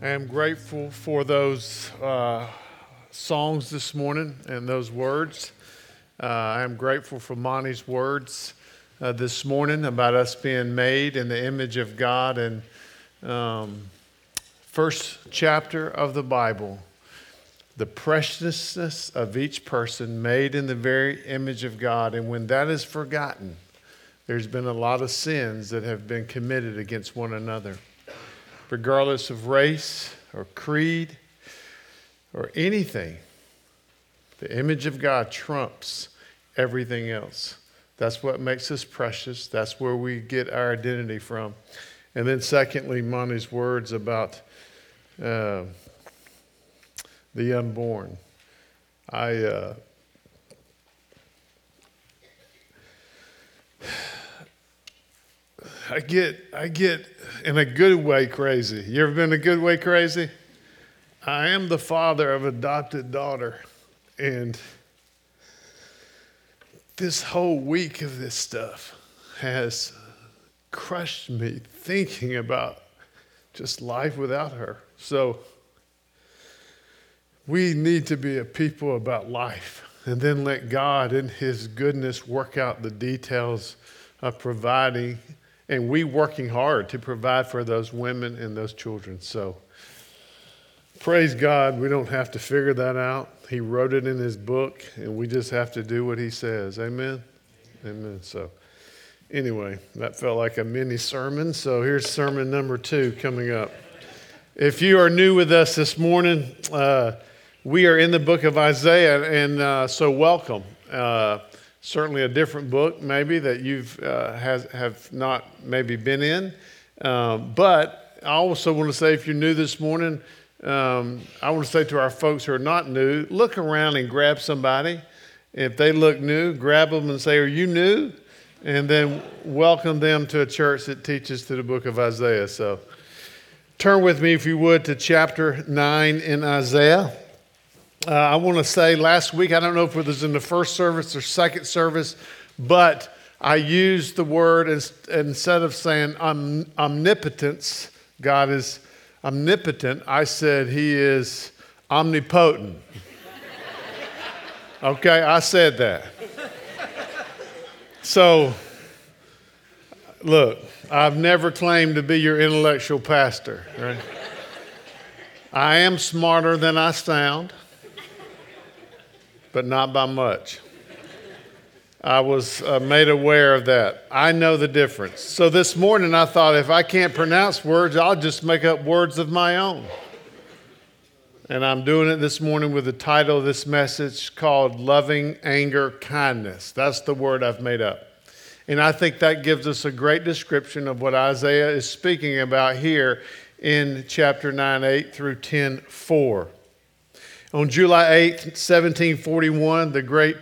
I am grateful for those uh, songs this morning and those words. Uh, I am grateful for Monty's words uh, this morning about us being made in the image of God and um, first chapter of the Bible. The preciousness of each person made in the very image of God. And when that is forgotten, there's been a lot of sins that have been committed against one another regardless of race or creed or anything. The image of God trumps everything else. That's what makes us precious. That's where we get our identity from. And then, secondly, Monty's words about uh, the unborn. I. Uh, I get, I get in a good way crazy. You ever been a good way crazy? I am the father of adopted daughter, and this whole week of this stuff has crushed me thinking about just life without her. So we need to be a people about life and then let God in his goodness work out the details of providing and we working hard to provide for those women and those children. So praise God, we don't have to figure that out. He wrote it in his book, and we just have to do what he says. Amen. Amen. So anyway, that felt like a mini sermon. So here's sermon number two coming up. If you are new with us this morning, uh, we are in the book of Isaiah, and uh, so welcome. Uh, certainly a different book, maybe that you've uh, has, have not maybe been in. Um, but I also want to say, if you're new this morning, um, I want to say to our folks who are not new, look around and grab somebody. If they look new, grab them and say, "Are you new?" And then welcome them to a church that teaches to the book of Isaiah. So, turn with me, if you would, to chapter nine in Isaiah. Uh, I want to say last week, I don't know if it was in the first service or second service, but I used the word instead of saying om- omnipotence, God is omnipotent, I said he is omnipotent. Okay, I said that. So, look, I've never claimed to be your intellectual pastor, right? I am smarter than I sound but not by much. I was uh, made aware of that. I know the difference. So this morning I thought if I can't pronounce words, I'll just make up words of my own. And I'm doing it this morning with the title of this message called Loving Anger Kindness. That's the word I've made up. And I think that gives us a great description of what Isaiah is speaking about here in chapter 9, 8 through 10, 4. On July 8, 1741, the great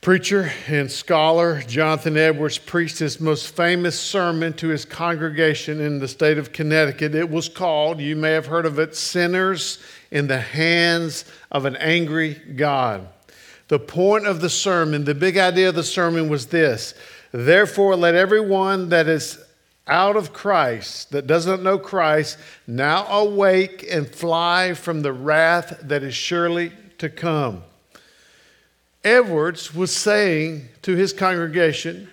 preacher and scholar Jonathan Edwards preached his most famous sermon to his congregation in the state of Connecticut. It was called, you may have heard of it, Sinners in the Hands of an Angry God. The point of the sermon, the big idea of the sermon was this Therefore, let everyone that is out of Christ, that does not know Christ, now awake and fly from the wrath that is surely to come. Edwards was saying to his congregation,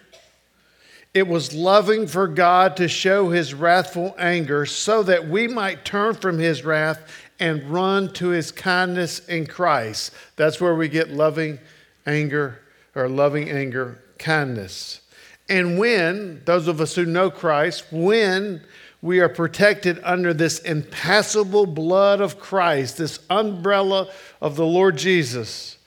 it was loving for God to show his wrathful anger so that we might turn from his wrath and run to his kindness in Christ. That's where we get loving anger or loving anger kindness. And when, those of us who know Christ, when we are protected under this impassable blood of Christ, this umbrella of the Lord Jesus,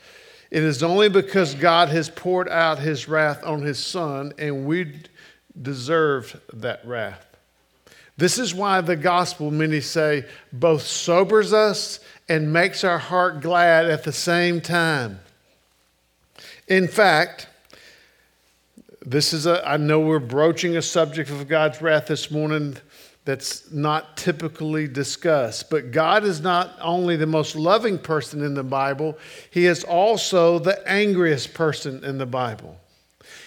it is only because God has poured out his wrath on his Son and we deserved that wrath. This is why the gospel, many say, both sobers us and makes our heart glad at the same time. In fact, this is a, I know we're broaching a subject of God's wrath this morning that's not typically discussed. But God is not only the most loving person in the Bible, He is also the angriest person in the Bible.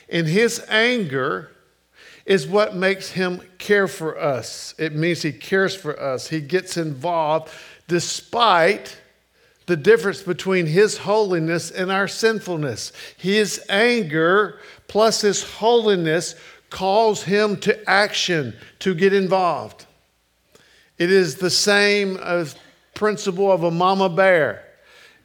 And His anger is what makes him care for us. It means he cares for us. He gets involved despite the difference between his holiness and our sinfulness. His anger plus his holiness calls him to action, to get involved. It is the same as principle of a mama bear.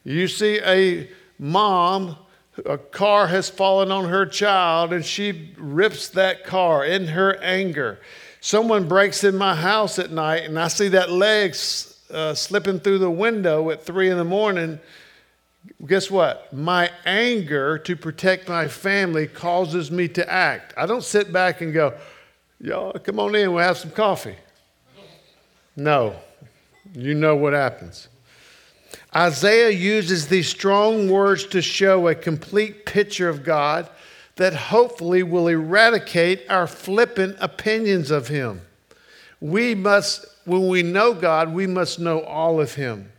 You see a mom, a car has fallen on her child, and she rips that car in her anger. Someone breaks in my house at night, and I see that leg uh, slipping through the window at three in the morning. Guess what? My anger to protect my family causes me to act. I don't sit back and go, Y'all, come on in, we'll have some coffee. No, you know what happens. Isaiah uses these strong words to show a complete picture of God that hopefully will eradicate our flippant opinions of Him. We must, when we know God, we must know all of Him.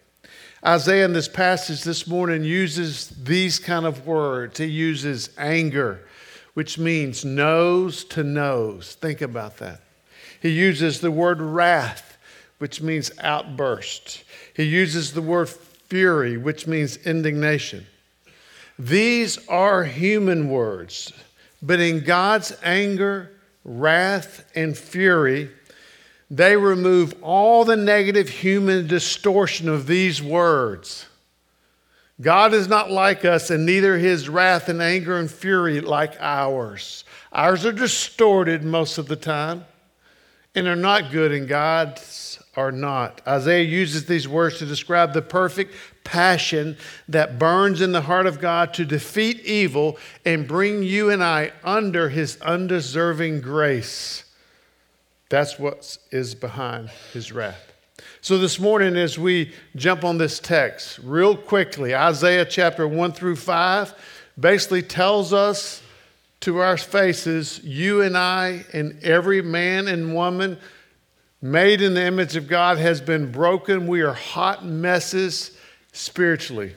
Isaiah in this passage this morning uses these kind of words. He uses anger, which means nose to nose. Think about that. He uses the word wrath, which means outburst. He uses the word fury, which means indignation. These are human words, but in God's anger, wrath, and fury, they remove all the negative human distortion of these words. God is not like us, and neither his wrath and anger and fury like ours. Ours are distorted most of the time and are not good, and God's are not. Isaiah uses these words to describe the perfect passion that burns in the heart of God to defeat evil and bring you and I under his undeserving grace. That's what is behind his wrath. So, this morning, as we jump on this text, real quickly, Isaiah chapter 1 through 5 basically tells us to our faces, you and I, and every man and woman made in the image of God has been broken. We are hot messes spiritually.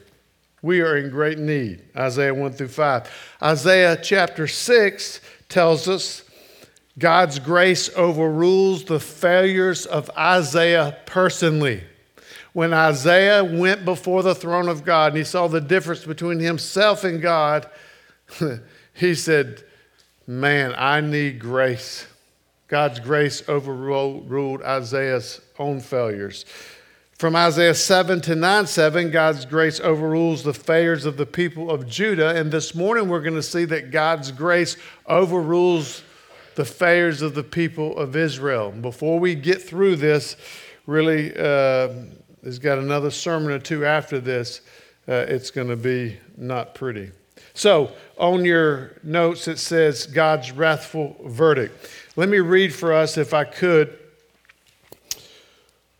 We are in great need. Isaiah 1 through 5. Isaiah chapter 6 tells us God's grace overrules the failures of Isaiah personally. When Isaiah went before the throne of God and he saw the difference between himself and God, he said, Man, I need grace. God's grace overruled Isaiah's own failures. From Isaiah 7 to 9 7, God's grace overrules the failures of the people of Judah. And this morning we're going to see that God's grace overrules the failures of the people of Israel. Before we get through this, really, uh, has got another sermon or two after this. Uh, it's going to be not pretty. So, on your notes, it says God's wrathful verdict. Let me read for us, if I could,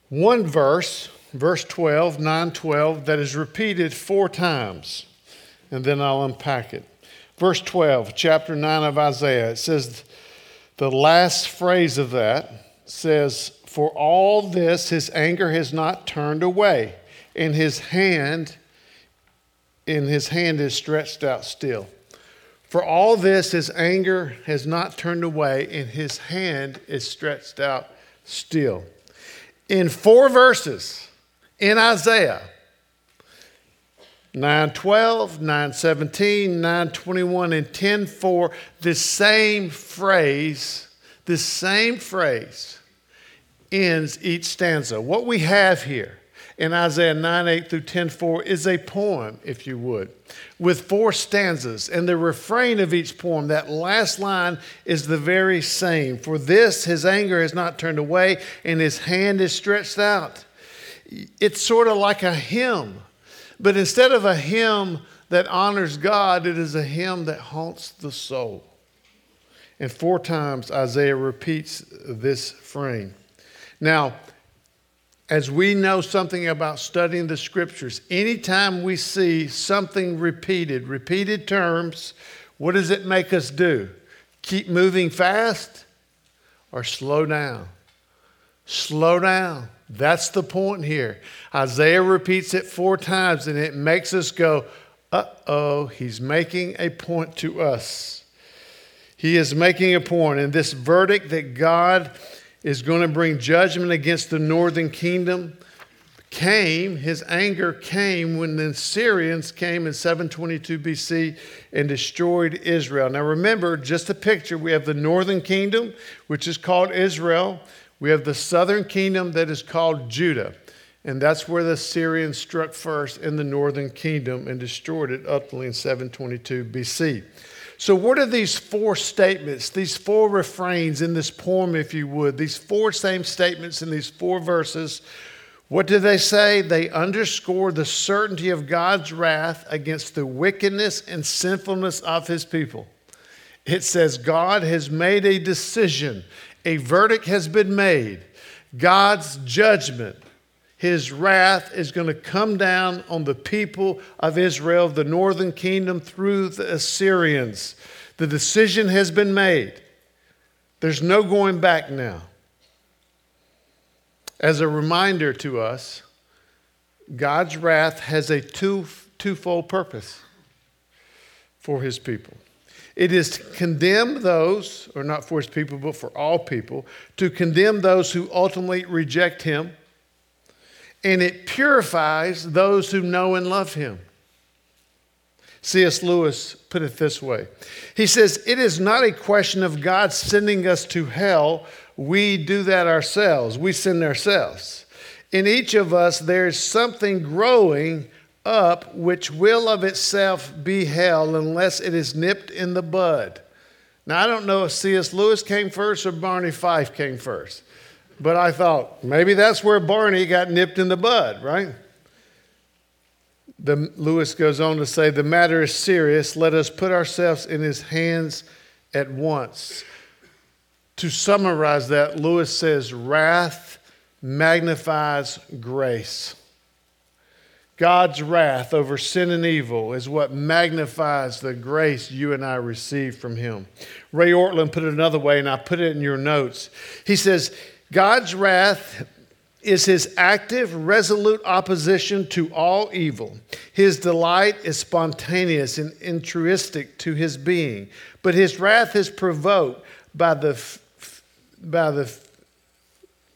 one verse, verse 12, 9 12, that is repeated four times, and then I'll unpack it. Verse 12, chapter 9 of Isaiah, it says, the last phrase of that says, For all this his anger has not turned away, and his hand, and his hand is stretched out still. For all this, his anger has not turned away, and his hand is stretched out still. In four verses in Isaiah 912, 917, 921, and 10:4, the same phrase, the same phrase ends each stanza. What we have here in Isaiah 9 8 through 10 4 is a poem, if you would, with four stanzas. And the refrain of each poem, that last line, is the very same. For this, his anger has not turned away, and his hand is stretched out. It's sort of like a hymn, but instead of a hymn that honors God, it is a hymn that haunts the soul. And four times Isaiah repeats this frame. Now, as we know something about studying the scriptures, anytime we see something repeated, repeated terms, what does it make us do? Keep moving fast or slow down? Slow down. That's the point here. Isaiah repeats it four times and it makes us go, uh oh, he's making a point to us. He is making a point, and this verdict that God is going to bring judgment against the northern kingdom came, his anger came when the Assyrians came in 722 BC and destroyed Israel. Now remember, just a picture, we have the northern kingdom, which is called Israel. We have the southern kingdom that is called Judah. And that's where the Assyrians struck first in the northern kingdom and destroyed it ultimately in 722 BC. So, what are these four statements, these four refrains in this poem, if you would, these four same statements in these four verses? What do they say? They underscore the certainty of God's wrath against the wickedness and sinfulness of his people. It says, God has made a decision, a verdict has been made. God's judgment his wrath is going to come down on the people of Israel, the northern kingdom, through the Assyrians. The decision has been made. There's no going back now. As a reminder to us, God's wrath has a two, twofold purpose for his people. It is to condemn those, or not for his people, but for all people, to condemn those who ultimately reject him and it purifies those who know and love him. C.S. Lewis put it this way He says, It is not a question of God sending us to hell. We do that ourselves, we send ourselves. In each of us, there is something growing up which will of itself be hell unless it is nipped in the bud. Now, I don't know if C.S. Lewis came first or Barney Fife came first. But I thought maybe that's where Barney got nipped in the bud, right? The, Lewis goes on to say, The matter is serious. Let us put ourselves in his hands at once. To summarize that, Lewis says, Wrath magnifies grace. God's wrath over sin and evil is what magnifies the grace you and I receive from Him. Ray Ortlund put it another way, and I put it in your notes. He says, God's wrath is his active, resolute opposition to all evil. His delight is spontaneous and altruistic to his being, but his wrath is provoked by the, by the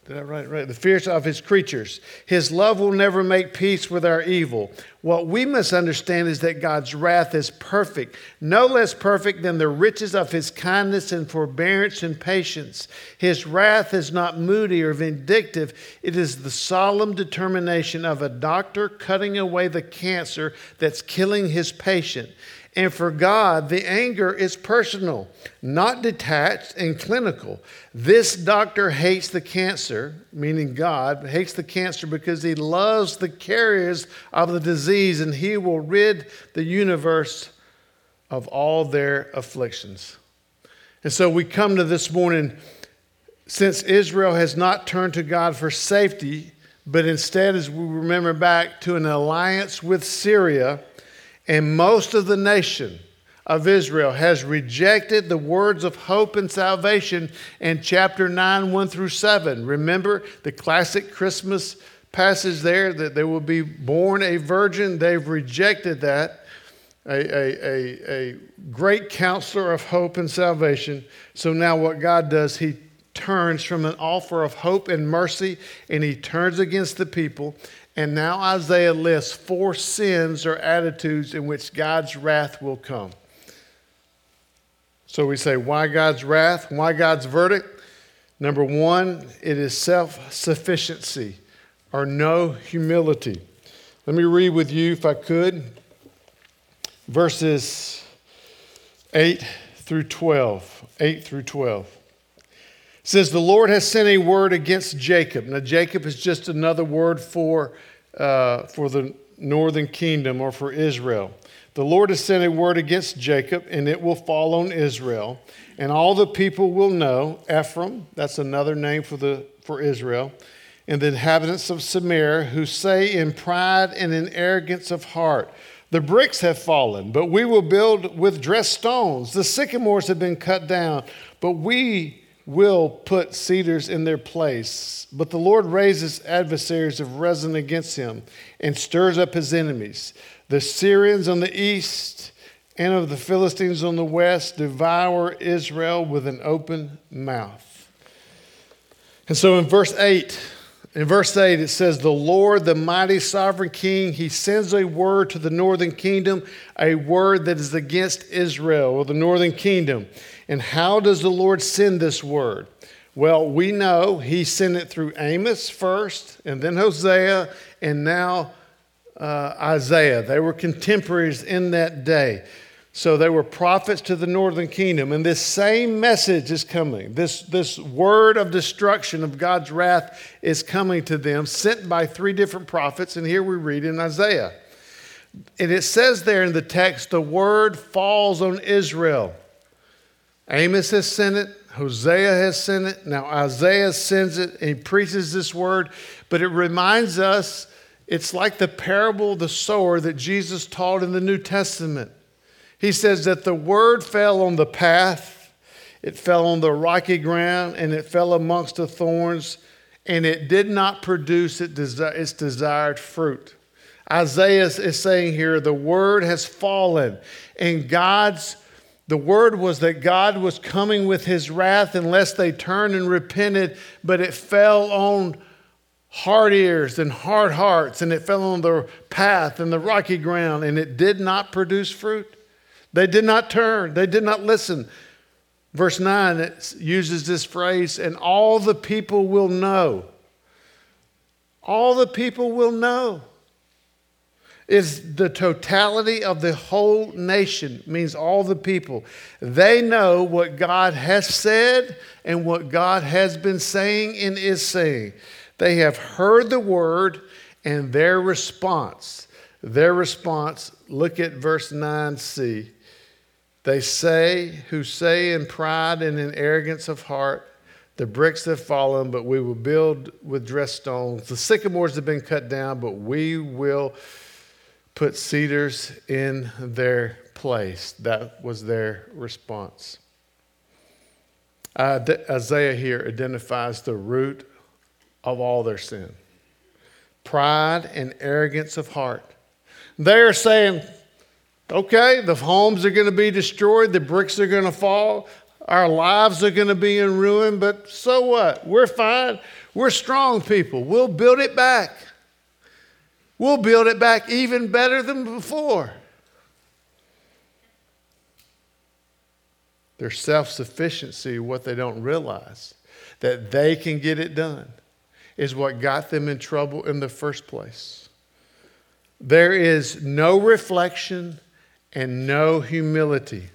did I write right? The fears of his creatures. His love will never make peace with our evil. What we must understand is that God's wrath is perfect, no less perfect than the riches of his kindness and forbearance and patience. His wrath is not moody or vindictive, it is the solemn determination of a doctor cutting away the cancer that's killing his patient. And for God, the anger is personal, not detached and clinical. This doctor hates the cancer, meaning God, hates the cancer because he loves the carriers of the disease and he will rid the universe of all their afflictions. And so we come to this morning, since Israel has not turned to God for safety, but instead, as we remember back to an alliance with Syria and most of the nation of Israel has rejected the words of hope and salvation in chapter 9, 1 through 7. Remember the classic Christmas passage there that they will be born a virgin? They've rejected that. A, a, a, a great counselor of hope and salvation. So now, what God does, He turns from an offer of hope and mercy and He turns against the people and now Isaiah lists four sins or attitudes in which God's wrath will come. So we say, why God's wrath? Why God's verdict? Number one, it is self sufficiency or no humility. Let me read with you, if I could, verses 8 through 12. 8 through 12 says, The Lord has sent a word against Jacob. Now, Jacob is just another word for, uh, for the northern kingdom or for Israel. The Lord has sent a word against Jacob, and it will fall on Israel. And all the people will know Ephraim, that's another name for, the, for Israel, and the inhabitants of Samaria, who say in pride and in arrogance of heart, the bricks have fallen, but we will build with dressed stones. The sycamores have been cut down, but we will put cedars in their place. But the Lord raises adversaries of Rezin against him and stirs up his enemies. The Syrians on the east and of the Philistines on the west, devour Israel with an open mouth. And so in verse 8, in verse 8, it says, The Lord, the mighty sovereign king, he sends a word to the northern kingdom, a word that is against Israel or the northern kingdom. And how does the Lord send this word? Well, we know he sent it through Amos first, and then Hosea, and now uh, Isaiah. They were contemporaries in that day. So they were prophets to the northern kingdom. And this same message is coming. This, this word of destruction of God's wrath is coming to them, sent by three different prophets. And here we read in Isaiah. And it says there in the text, the word falls on Israel. Amos has sent it, Hosea has sent it, now Isaiah sends it, and he preaches this word. But it reminds us it's like the parable of the sower that Jesus taught in the New Testament. He says that the word fell on the path, it fell on the rocky ground, and it fell amongst the thorns, and it did not produce its desired fruit. Isaiah is saying here the word has fallen, and God's the word was that God was coming with his wrath unless they turned and repented, but it fell on hard ears and hard hearts, and it fell on the path and the rocky ground, and it did not produce fruit. They did not turn, they did not listen. Verse 9 it uses this phrase, and all the people will know. All the people will know. Is the totality of the whole nation, means all the people. They know what God has said and what God has been saying and is saying. They have heard the word and their response. Their response, look at verse 9c. They say, who say in pride and in arrogance of heart, the bricks have fallen, but we will build with dressed stones. The sycamores have been cut down, but we will put cedars in their place. That was their response. Uh, Isaiah here identifies the root of all their sin pride and arrogance of heart. They are saying, Okay, the homes are going to be destroyed, the bricks are going to fall, our lives are going to be in ruin, but so what? We're fine. We're strong people. We'll build it back. We'll build it back even better than before. Their self sufficiency, what they don't realize, that they can get it done, is what got them in trouble in the first place. There is no reflection and no humility.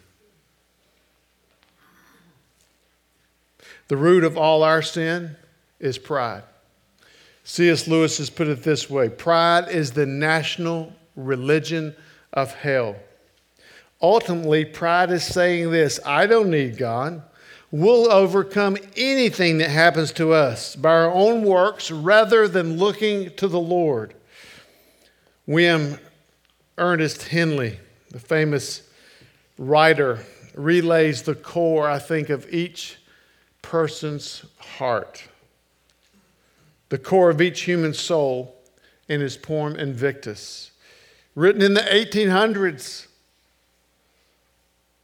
The root of all our sin is pride. C.S. Lewis has put it this way Pride is the national religion of hell. Ultimately, pride is saying this I don't need God. We'll overcome anything that happens to us by our own works rather than looking to the Lord. William Ernest Henley the famous writer, relays the core, I think, of each person's heart, the core of each human soul in his poem Invictus. Written in the 1800s,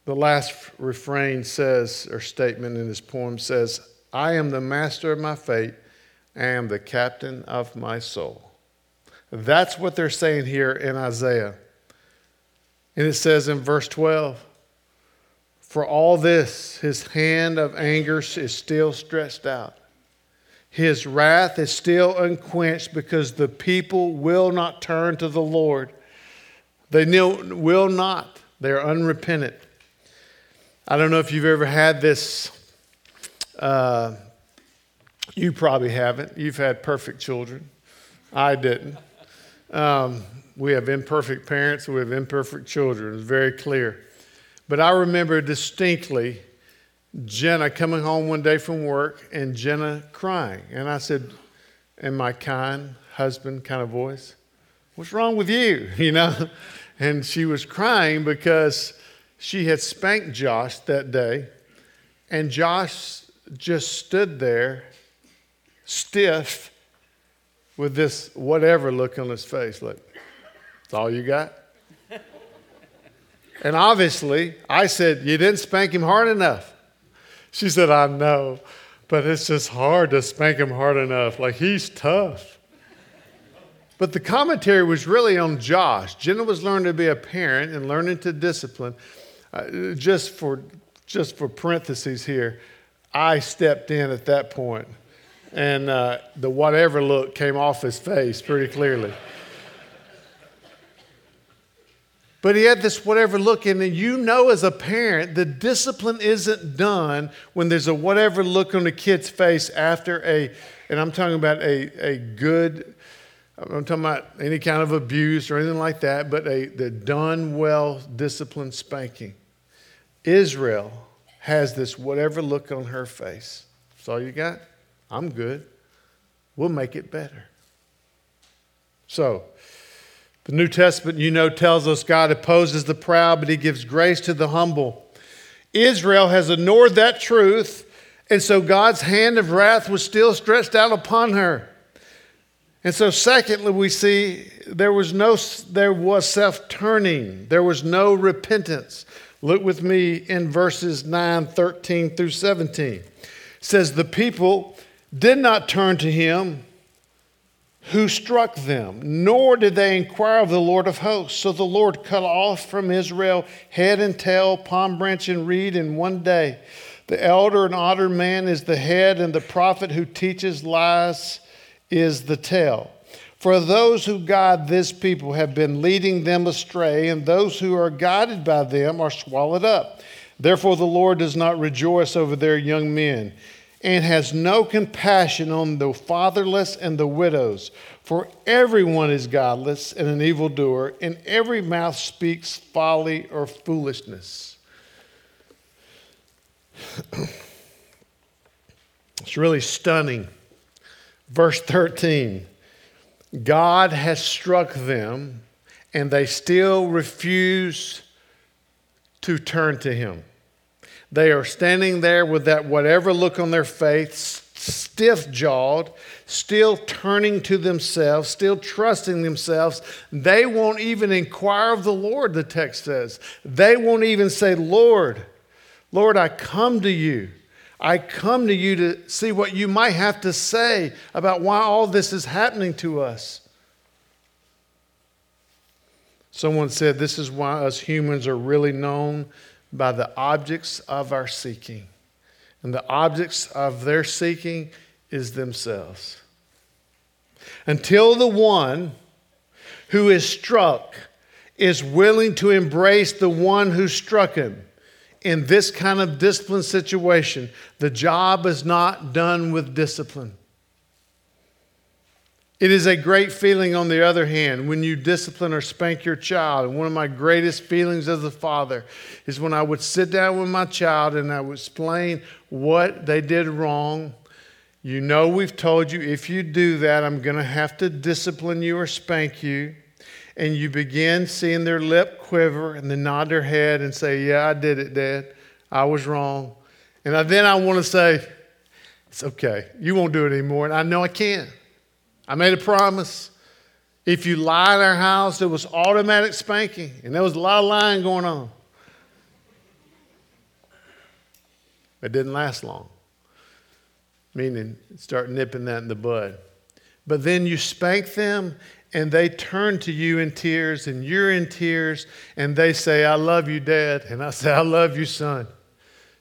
the last refrain says, or statement in his poem says, I am the master of my fate, I am the captain of my soul. That's what they're saying here in Isaiah. And it says in verse 12, For all this, his hand of anger is still stretched out. His wrath is still unquenched because the people will not turn to the Lord. They will not. They're unrepentant. I don't know if you've ever had this. Uh, you probably haven't. You've had perfect children. I didn't. Um, we have imperfect parents, we have imperfect children. It's very clear. But I remember distinctly Jenna coming home one day from work and Jenna crying. And I said, in my kind husband kind of voice, What's wrong with you? You know? And she was crying because she had spanked Josh that day. And Josh just stood there stiff with this whatever look on his face. Look, that's all you got? And obviously, I said, You didn't spank him hard enough. She said, I know, but it's just hard to spank him hard enough. Like, he's tough. But the commentary was really on Josh. Jenna was learning to be a parent and learning to discipline. Uh, just, for, just for parentheses here, I stepped in at that point, and uh, the whatever look came off his face pretty clearly. But he had this whatever look, and you know, as a parent, the discipline isn't done when there's a whatever look on the kid's face after a, and I'm talking about a, a good, I'm talking about any kind of abuse or anything like that, but a the done well disciplined spanking. Israel has this whatever look on her face. That's all you got? I'm good. We'll make it better. So, the New Testament, you know, tells us God opposes the proud, but he gives grace to the humble. Israel has ignored that truth, and so God's hand of wrath was still stretched out upon her. And so, secondly, we see there was no there was self-turning, there was no repentance. Look with me in verses 9, 13 through 17. It says, The people did not turn to him who struck them, nor did they inquire of the Lord of hosts. So the Lord cut off from Israel head and tail, palm branch and reed in one day. The elder and otter man is the head, and the prophet who teaches lies is the tail. For those who guide this people have been leading them astray, and those who are guided by them are swallowed up. Therefore, the Lord does not rejoice over their young men and has no compassion on the fatherless and the widows. For everyone is godless and an evildoer, and every mouth speaks folly or foolishness. it's really stunning. Verse 13 God has struck them, and they still refuse to turn to Him. They are standing there with that whatever look on their face, stiff jawed, still turning to themselves, still trusting themselves. They won't even inquire of the Lord, the text says. They won't even say, Lord, Lord, I come to you. I come to you to see what you might have to say about why all this is happening to us. Someone said this is why us humans are really known by the objects of our seeking. And the objects of their seeking is themselves. Until the one who is struck is willing to embrace the one who struck him in this kind of discipline situation, the job is not done with discipline. It is a great feeling, on the other hand, when you discipline or spank your child. And one of my greatest feelings as a father is when I would sit down with my child and I would explain what they did wrong. You know, we've told you if you do that, I'm going to have to discipline you or spank you. And you begin seeing their lip quiver and then nod their head and say, Yeah, I did it, Dad. I was wrong. And then I want to say, It's okay. You won't do it anymore. And I know I can't. I made a promise. If you lie in our house, there was automatic spanking, and there was a lot of lying going on. It didn't last long, meaning start nipping that in the bud. But then you spank them, and they turn to you in tears, and you're in tears, and they say, I love you, Dad. And I say, I love you, son.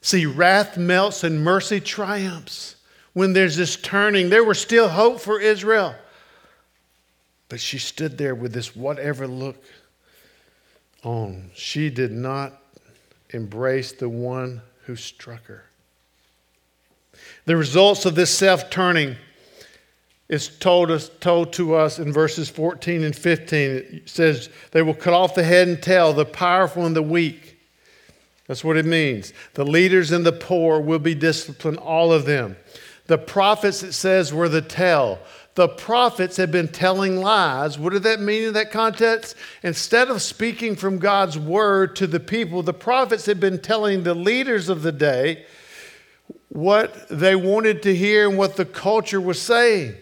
See, wrath melts and mercy triumphs when there's this turning. There was still hope for Israel. But she stood there with this whatever look on. She did not embrace the one who struck her. The results of this self turning is told, us, told to us in verses 14 and 15. It says, They will cut off the head and tail, the powerful and the weak. That's what it means. The leaders and the poor will be disciplined, all of them. The prophets, it says, were the tell. The prophets had been telling lies. What did that mean in that context? Instead of speaking from God's word to the people, the prophets had been telling the leaders of the day what they wanted to hear and what the culture was saying.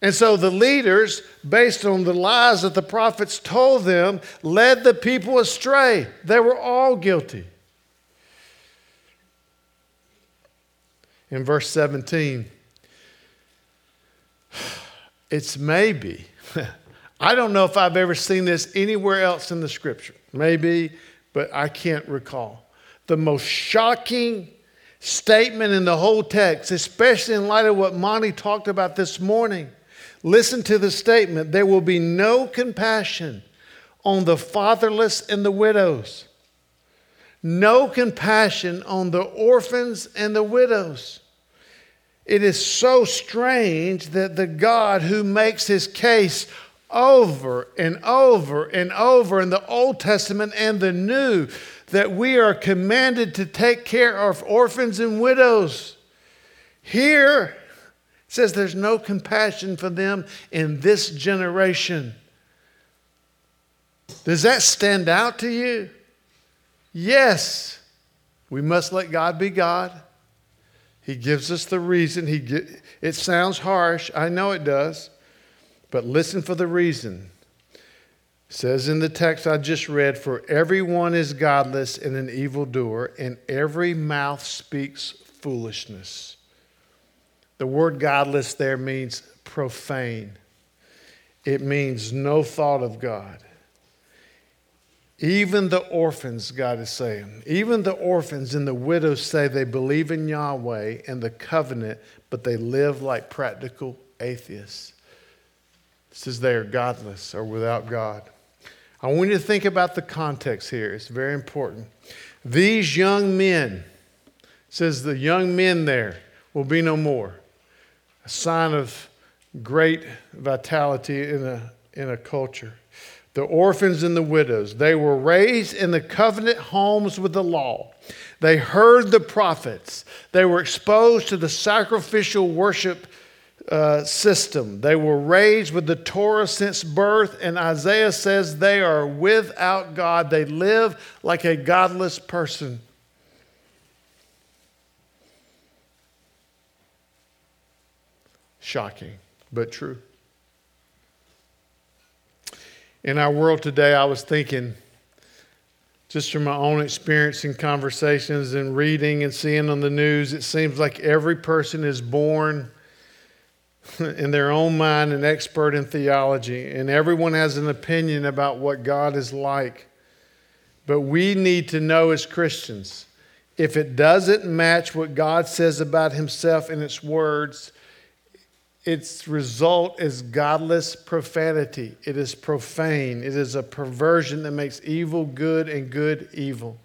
And so the leaders, based on the lies that the prophets told them, led the people astray. They were all guilty. In verse 17, it's maybe. I don't know if I've ever seen this anywhere else in the scripture. Maybe, but I can't recall. The most shocking statement in the whole text, especially in light of what Monty talked about this morning. Listen to the statement there will be no compassion on the fatherless and the widows, no compassion on the orphans and the widows. It is so strange that the God who makes his case over and over and over in the Old Testament and the New that we are commanded to take care of orphans and widows. Here, it says there's no compassion for them in this generation. Does that stand out to you? Yes. We must let God be God. He gives us the reason. He get, it sounds harsh. I know it does. But listen for the reason. It says in the text I just read, For everyone is godless and an evildoer, and every mouth speaks foolishness. The word godless there means profane, it means no thought of God. Even the orphans, God is saying, even the orphans and the widows say they believe in Yahweh and the covenant, but they live like practical atheists. It says they are godless or without God. I want you to think about the context here. It's very important. These young men, says the young men there will be no more a sign of great vitality in a, in a culture. The orphans and the widows, they were raised in the covenant homes with the law. They heard the prophets. They were exposed to the sacrificial worship uh, system. They were raised with the Torah since birth, and Isaiah says they are without God. They live like a godless person. Shocking, but true. In our world today, I was thinking, just from my own experience and conversations and reading and seeing on the news, it seems like every person is born in their own mind an expert in theology, and everyone has an opinion about what God is like. But we need to know as Christians if it doesn't match what God says about Himself in its words, its result is godless profanity. It is profane. It is a perversion that makes evil good and good evil.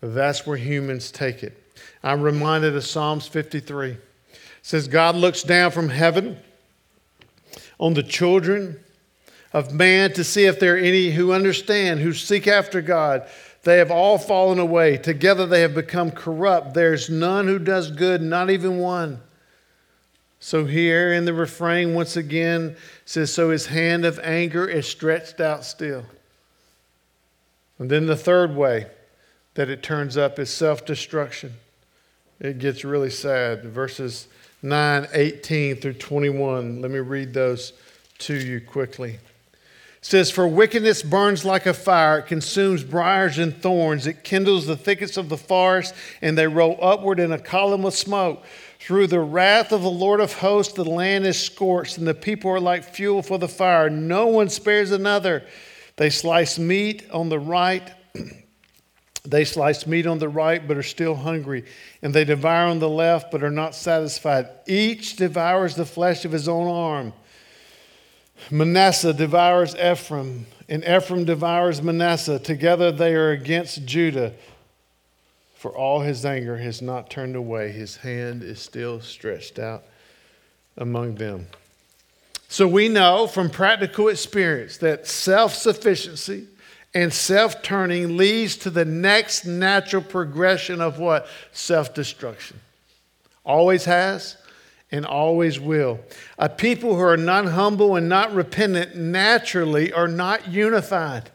That's where humans take it. I'm reminded of Psalms 53. It says, God looks down from heaven on the children of man to see if there are any who understand, who seek after God. They have all fallen away. Together they have become corrupt. There's none who does good, not even one. So here in the refrain, once again, says, So his hand of anger is stretched out still. And then the third way that it turns up is self destruction. It gets really sad. Verses 9, 18 through 21. Let me read those to you quickly. Says, For wickedness burns like a fire, it consumes briars and thorns, it kindles the thickets of the forest, and they roll upward in a column of smoke. Through the wrath of the Lord of hosts, the land is scorched, and the people are like fuel for the fire. No one spares another. They slice meat on the right. they slice meat on the right, but are still hungry. And they devour on the left, but are not satisfied. Each devours the flesh of his own arm. Manasseh devours Ephraim, and Ephraim devours Manasseh. Together they are against Judah for all his anger has not turned away. His hand is still stretched out among them. So we know from practical experience that self sufficiency and self turning leads to the next natural progression of what? Self destruction. Always has and always will. A people who are not humble and not repentant naturally are not unified.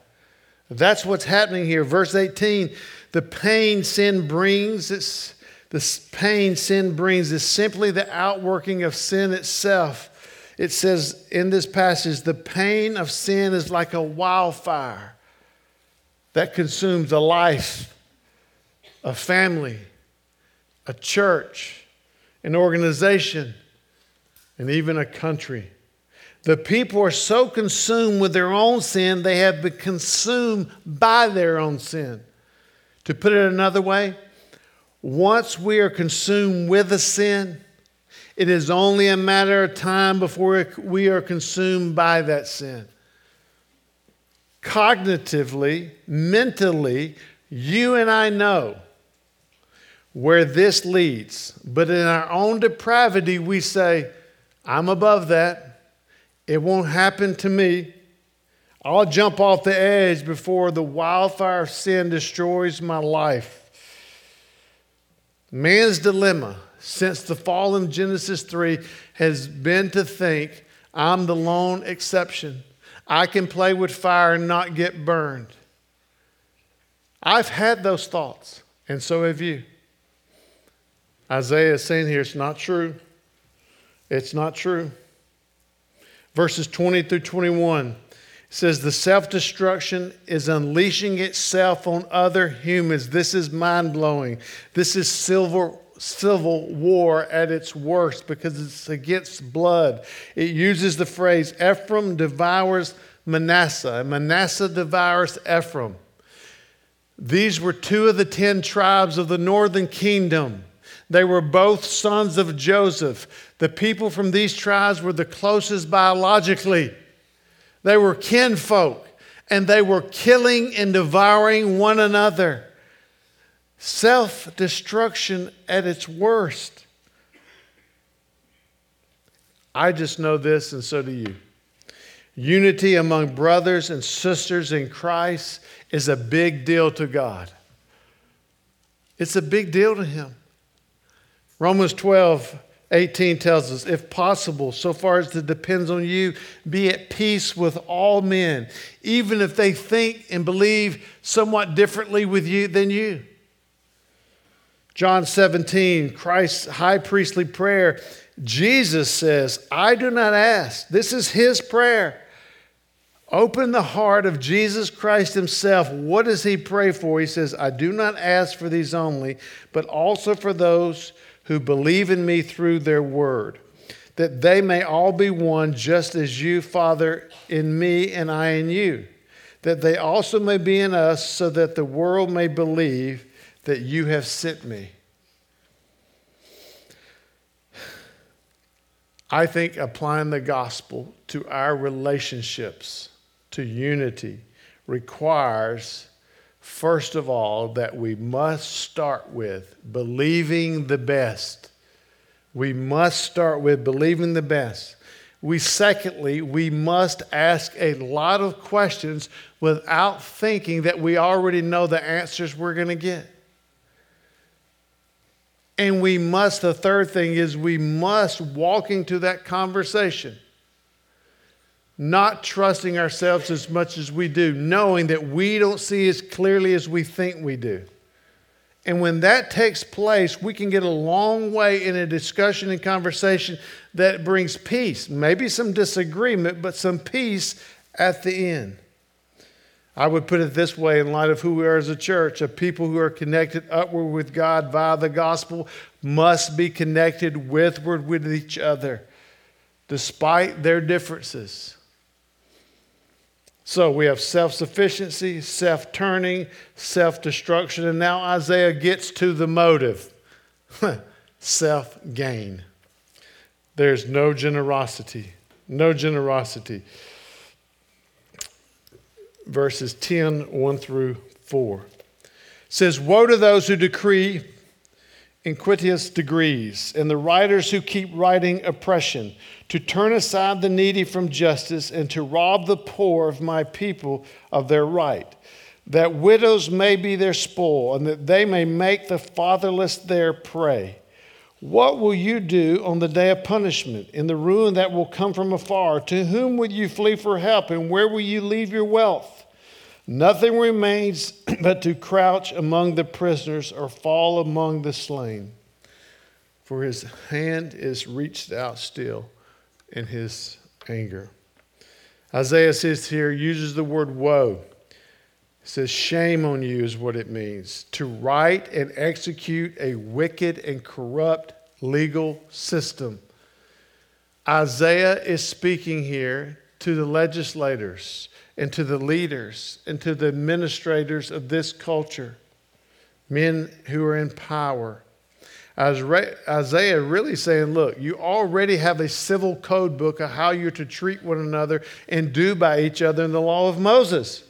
That's what's happening here. Verse 18 the pain sin brings, it's, the pain sin brings is simply the outworking of sin itself. It says in this passage, the pain of sin is like a wildfire that consumes a life, a family, a church, an organization, and even a country. The people are so consumed with their own sin, they have been consumed by their own sin. To put it another way, once we are consumed with a sin, it is only a matter of time before we are consumed by that sin. Cognitively, mentally, you and I know where this leads. But in our own depravity, we say, I'm above that. It won't happen to me. I'll jump off the edge before the wildfire of sin destroys my life. Man's dilemma since the fall in Genesis 3 has been to think I'm the lone exception. I can play with fire and not get burned. I've had those thoughts, and so have you. Isaiah is saying here it's not true. It's not true. Verses 20 through 21 says the self-destruction is unleashing itself on other humans. This is mind-blowing. This is civil, civil war at its worst because it's against blood. It uses the phrase ephraim devours manasseh. And manasseh devours ephraim. These were two of the ten tribes of the northern kingdom they were both sons of Joseph. The people from these tribes were the closest biologically. They were kinfolk, and they were killing and devouring one another. Self destruction at its worst. I just know this, and so do you. Unity among brothers and sisters in Christ is a big deal to God. It's a big deal to Him. Romans 12, 18 tells us, if possible, so far as it depends on you, be at peace with all men, even if they think and believe somewhat differently with you than you. John 17, Christ's high priestly prayer, Jesus says, I do not ask. This is his prayer. Open the heart of Jesus Christ himself. What does he pray for? He says, I do not ask for these only, but also for those who believe in me through their word, that they may all be one, just as you, Father, in me and I in you, that they also may be in us, so that the world may believe that you have sent me. I think applying the gospel to our relationships, to unity, requires first of all, that we must start with believing the best. We must start with believing the best. We, secondly, we must ask a lot of questions without thinking that we already know the answers we're going to get. And we must, the third thing is, we must walk into that conversation not trusting ourselves as much as we do, knowing that we don't see as clearly as we think we do. And when that takes place, we can get a long way in a discussion and conversation that brings peace. Maybe some disagreement, but some peace at the end. I would put it this way in light of who we are as a church, a people who are connected upward with God via the gospel must be connected withward with each other, despite their differences. So we have self sufficiency, self turning, self destruction, and now Isaiah gets to the motive self gain. There's no generosity. No generosity. Verses 10, 1 through 4 says, Woe to those who decree iniquitous degrees, and the writers who keep writing oppression, to turn aside the needy from justice, and to rob the poor of my people of their right, that widows may be their spoil, and that they may make the fatherless their prey. What will you do on the day of punishment, in the ruin that will come from afar? To whom will you flee for help, and where will you leave your wealth? Nothing remains but to crouch among the prisoners or fall among the slain. For his hand is reached out still, in his anger. Isaiah says here, uses the word woe. It says, Shame on you is what it means to write and execute a wicked and corrupt legal system. Isaiah is speaking here to the legislators and to the leaders and to the administrators of this culture, men who are in power. Isaiah really saying, look, you already have a civil code book of how you're to treat one another and do by each other in the law of Moses.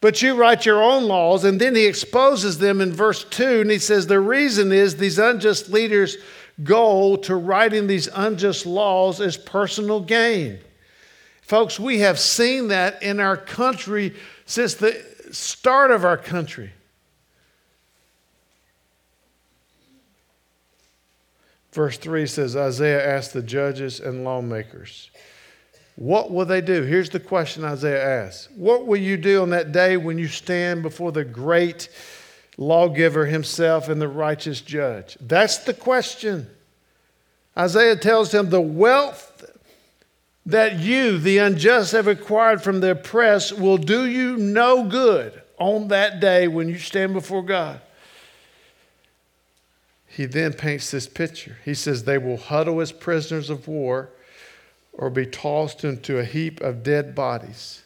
But you write your own laws, and then he exposes them in verse 2, and he says the reason is these unjust leaders' goal to writing these unjust laws is personal gain. Folks, we have seen that in our country since the start of our country. Verse 3 says Isaiah asked the judges and lawmakers, What will they do? Here's the question Isaiah asks What will you do on that day when you stand before the great lawgiver himself and the righteous judge? That's the question. Isaiah tells him the wealth that you, the unjust, have acquired from the oppressed will do you no good on that day when you stand before God. He then paints this picture. He says, They will huddle as prisoners of war or be tossed into a heap of dead bodies.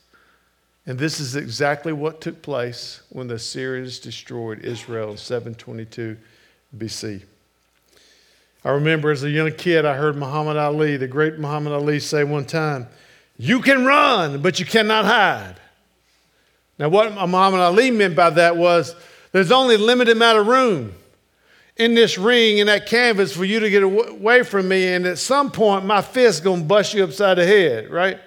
And this is exactly what took place when the Assyrians destroyed Israel in 722 BC. I remember as a young kid, I heard Muhammad Ali, the great Muhammad Ali, say one time, You can run, but you cannot hide. Now, what Muhammad Ali meant by that was there's only a limited amount of room in this ring, in that canvas, for you to get away from me, and at some point, my fist's going to bust you upside the head, right?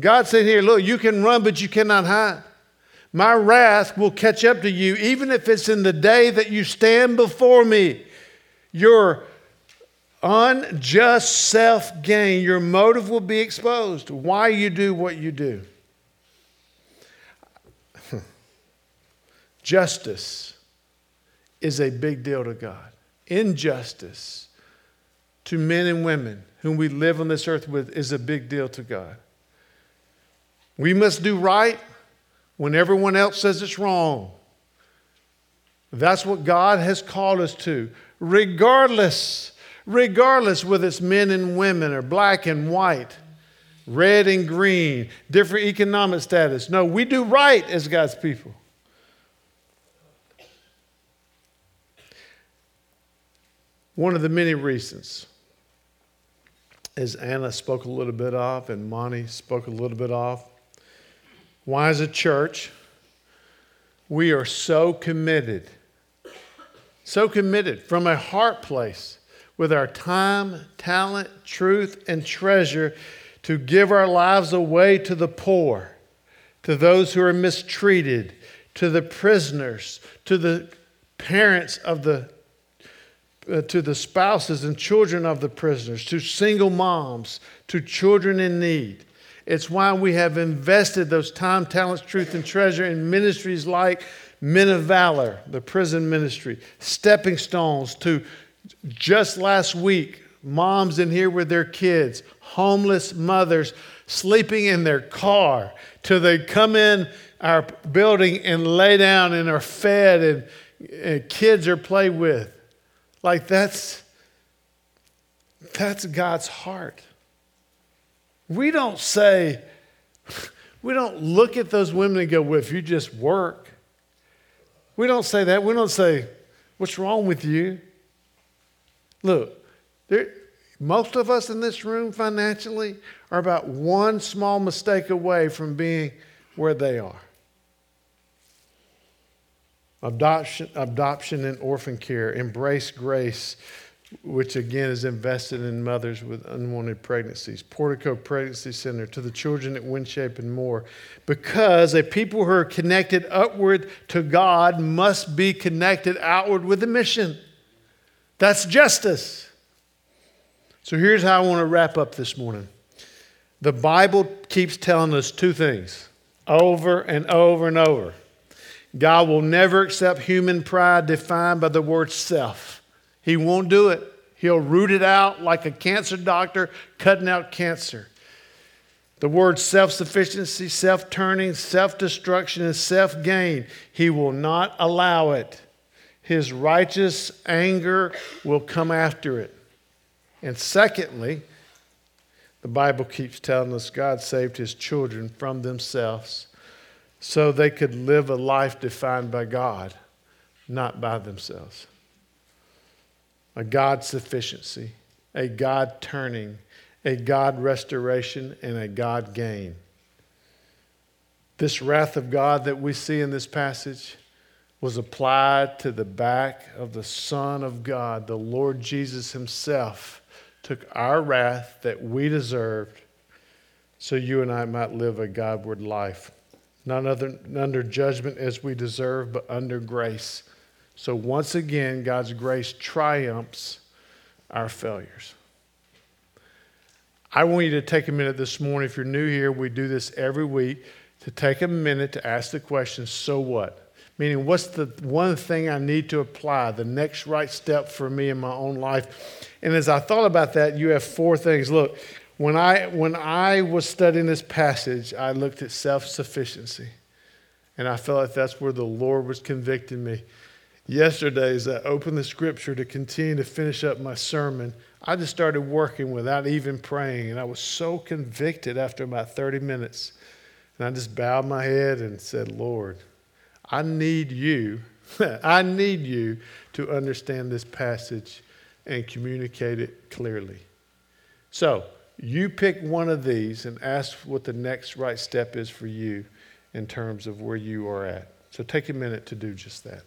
God said here, Look, you can run, but you cannot hide. My wrath will catch up to you, even if it's in the day that you stand before me your unjust self gain, your motive will be exposed. Why you do what you do. Justice is a big deal to God. Injustice to men and women whom we live on this earth with is a big deal to God. We must do right when everyone else says it's wrong. That's what God has called us to regardless, regardless whether it's men and women or black and white, red and green, different economic status. No, we do right as God's people. One of the many reasons, as Anna spoke a little bit of and Monty spoke a little bit of, why as a church we are so committed so committed from a heart place with our time, talent, truth, and treasure to give our lives away to the poor, to those who are mistreated, to the prisoners, to the parents of the uh, to the spouses and children of the prisoners, to single moms, to children in need. It's why we have invested those time, talents, truth, and treasure in ministries like Men of Valor, the prison ministry, stepping stones to just last week, moms in here with their kids, homeless mothers sleeping in their car till they come in our building and lay down and are fed and, and kids are played with. Like that's that's God's heart. We don't say, we don't look at those women and go, well, if you just work, we don't say that. We don't say, What's wrong with you? Look, there, most of us in this room financially are about one small mistake away from being where they are. Adoption, adoption and orphan care, embrace grace, which again is invested in mothers with unwanted pregnancies, Portico Pregnancy Center, to the children at WinShape and more. Because a people who are connected upward to God must be connected outward with the mission. That's justice. So here's how I want to wrap up this morning. The Bible keeps telling us two things over and over and over. God will never accept human pride defined by the word self. He won't do it. He'll root it out like a cancer doctor cutting out cancer. The word self sufficiency, self turning, self destruction, and self gain, he will not allow it. His righteous anger will come after it. And secondly, the Bible keeps telling us God saved his children from themselves so they could live a life defined by God, not by themselves. A God sufficiency, a God turning, a God restoration, and a God gain. This wrath of God that we see in this passage was applied to the back of the Son of God, the Lord Jesus Himself, took our wrath that we deserved so you and I might live a Godward life not under, under judgment as we deserve, but under grace. So once again, God's grace triumphs our failures. I want you to take a minute this morning. If you're new here, we do this every week to take a minute to ask the question, so what? Meaning, what's the one thing I need to apply, the next right step for me in my own life? And as I thought about that, you have four things. Look, when I, when I was studying this passage, I looked at self sufficiency. And I felt like that's where the Lord was convicting me. Yesterday, as I opened the scripture to continue to finish up my sermon, I just started working without even praying. And I was so convicted after about 30 minutes. And I just bowed my head and said, Lord, I need you. I need you to understand this passage and communicate it clearly. So, you pick one of these and ask what the next right step is for you in terms of where you are at. So take a minute to do just that.